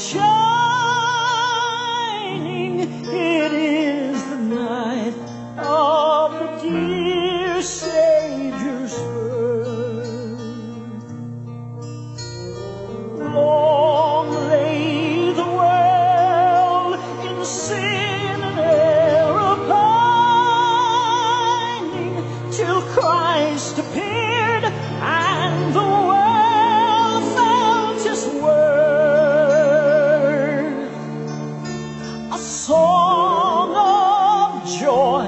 show. a song of joy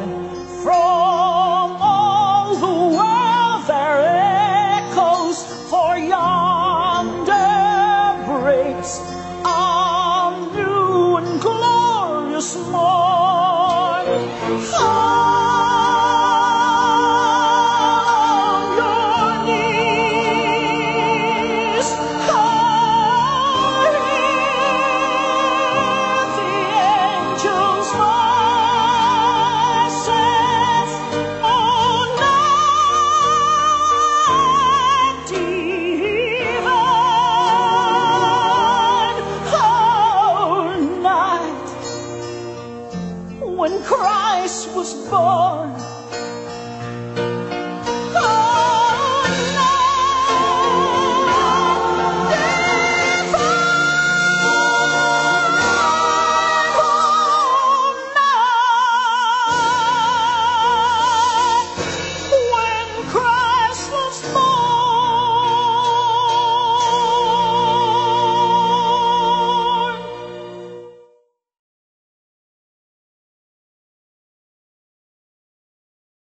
from all the world echoes for yonder breaks a new and glorious morn. Christ was born.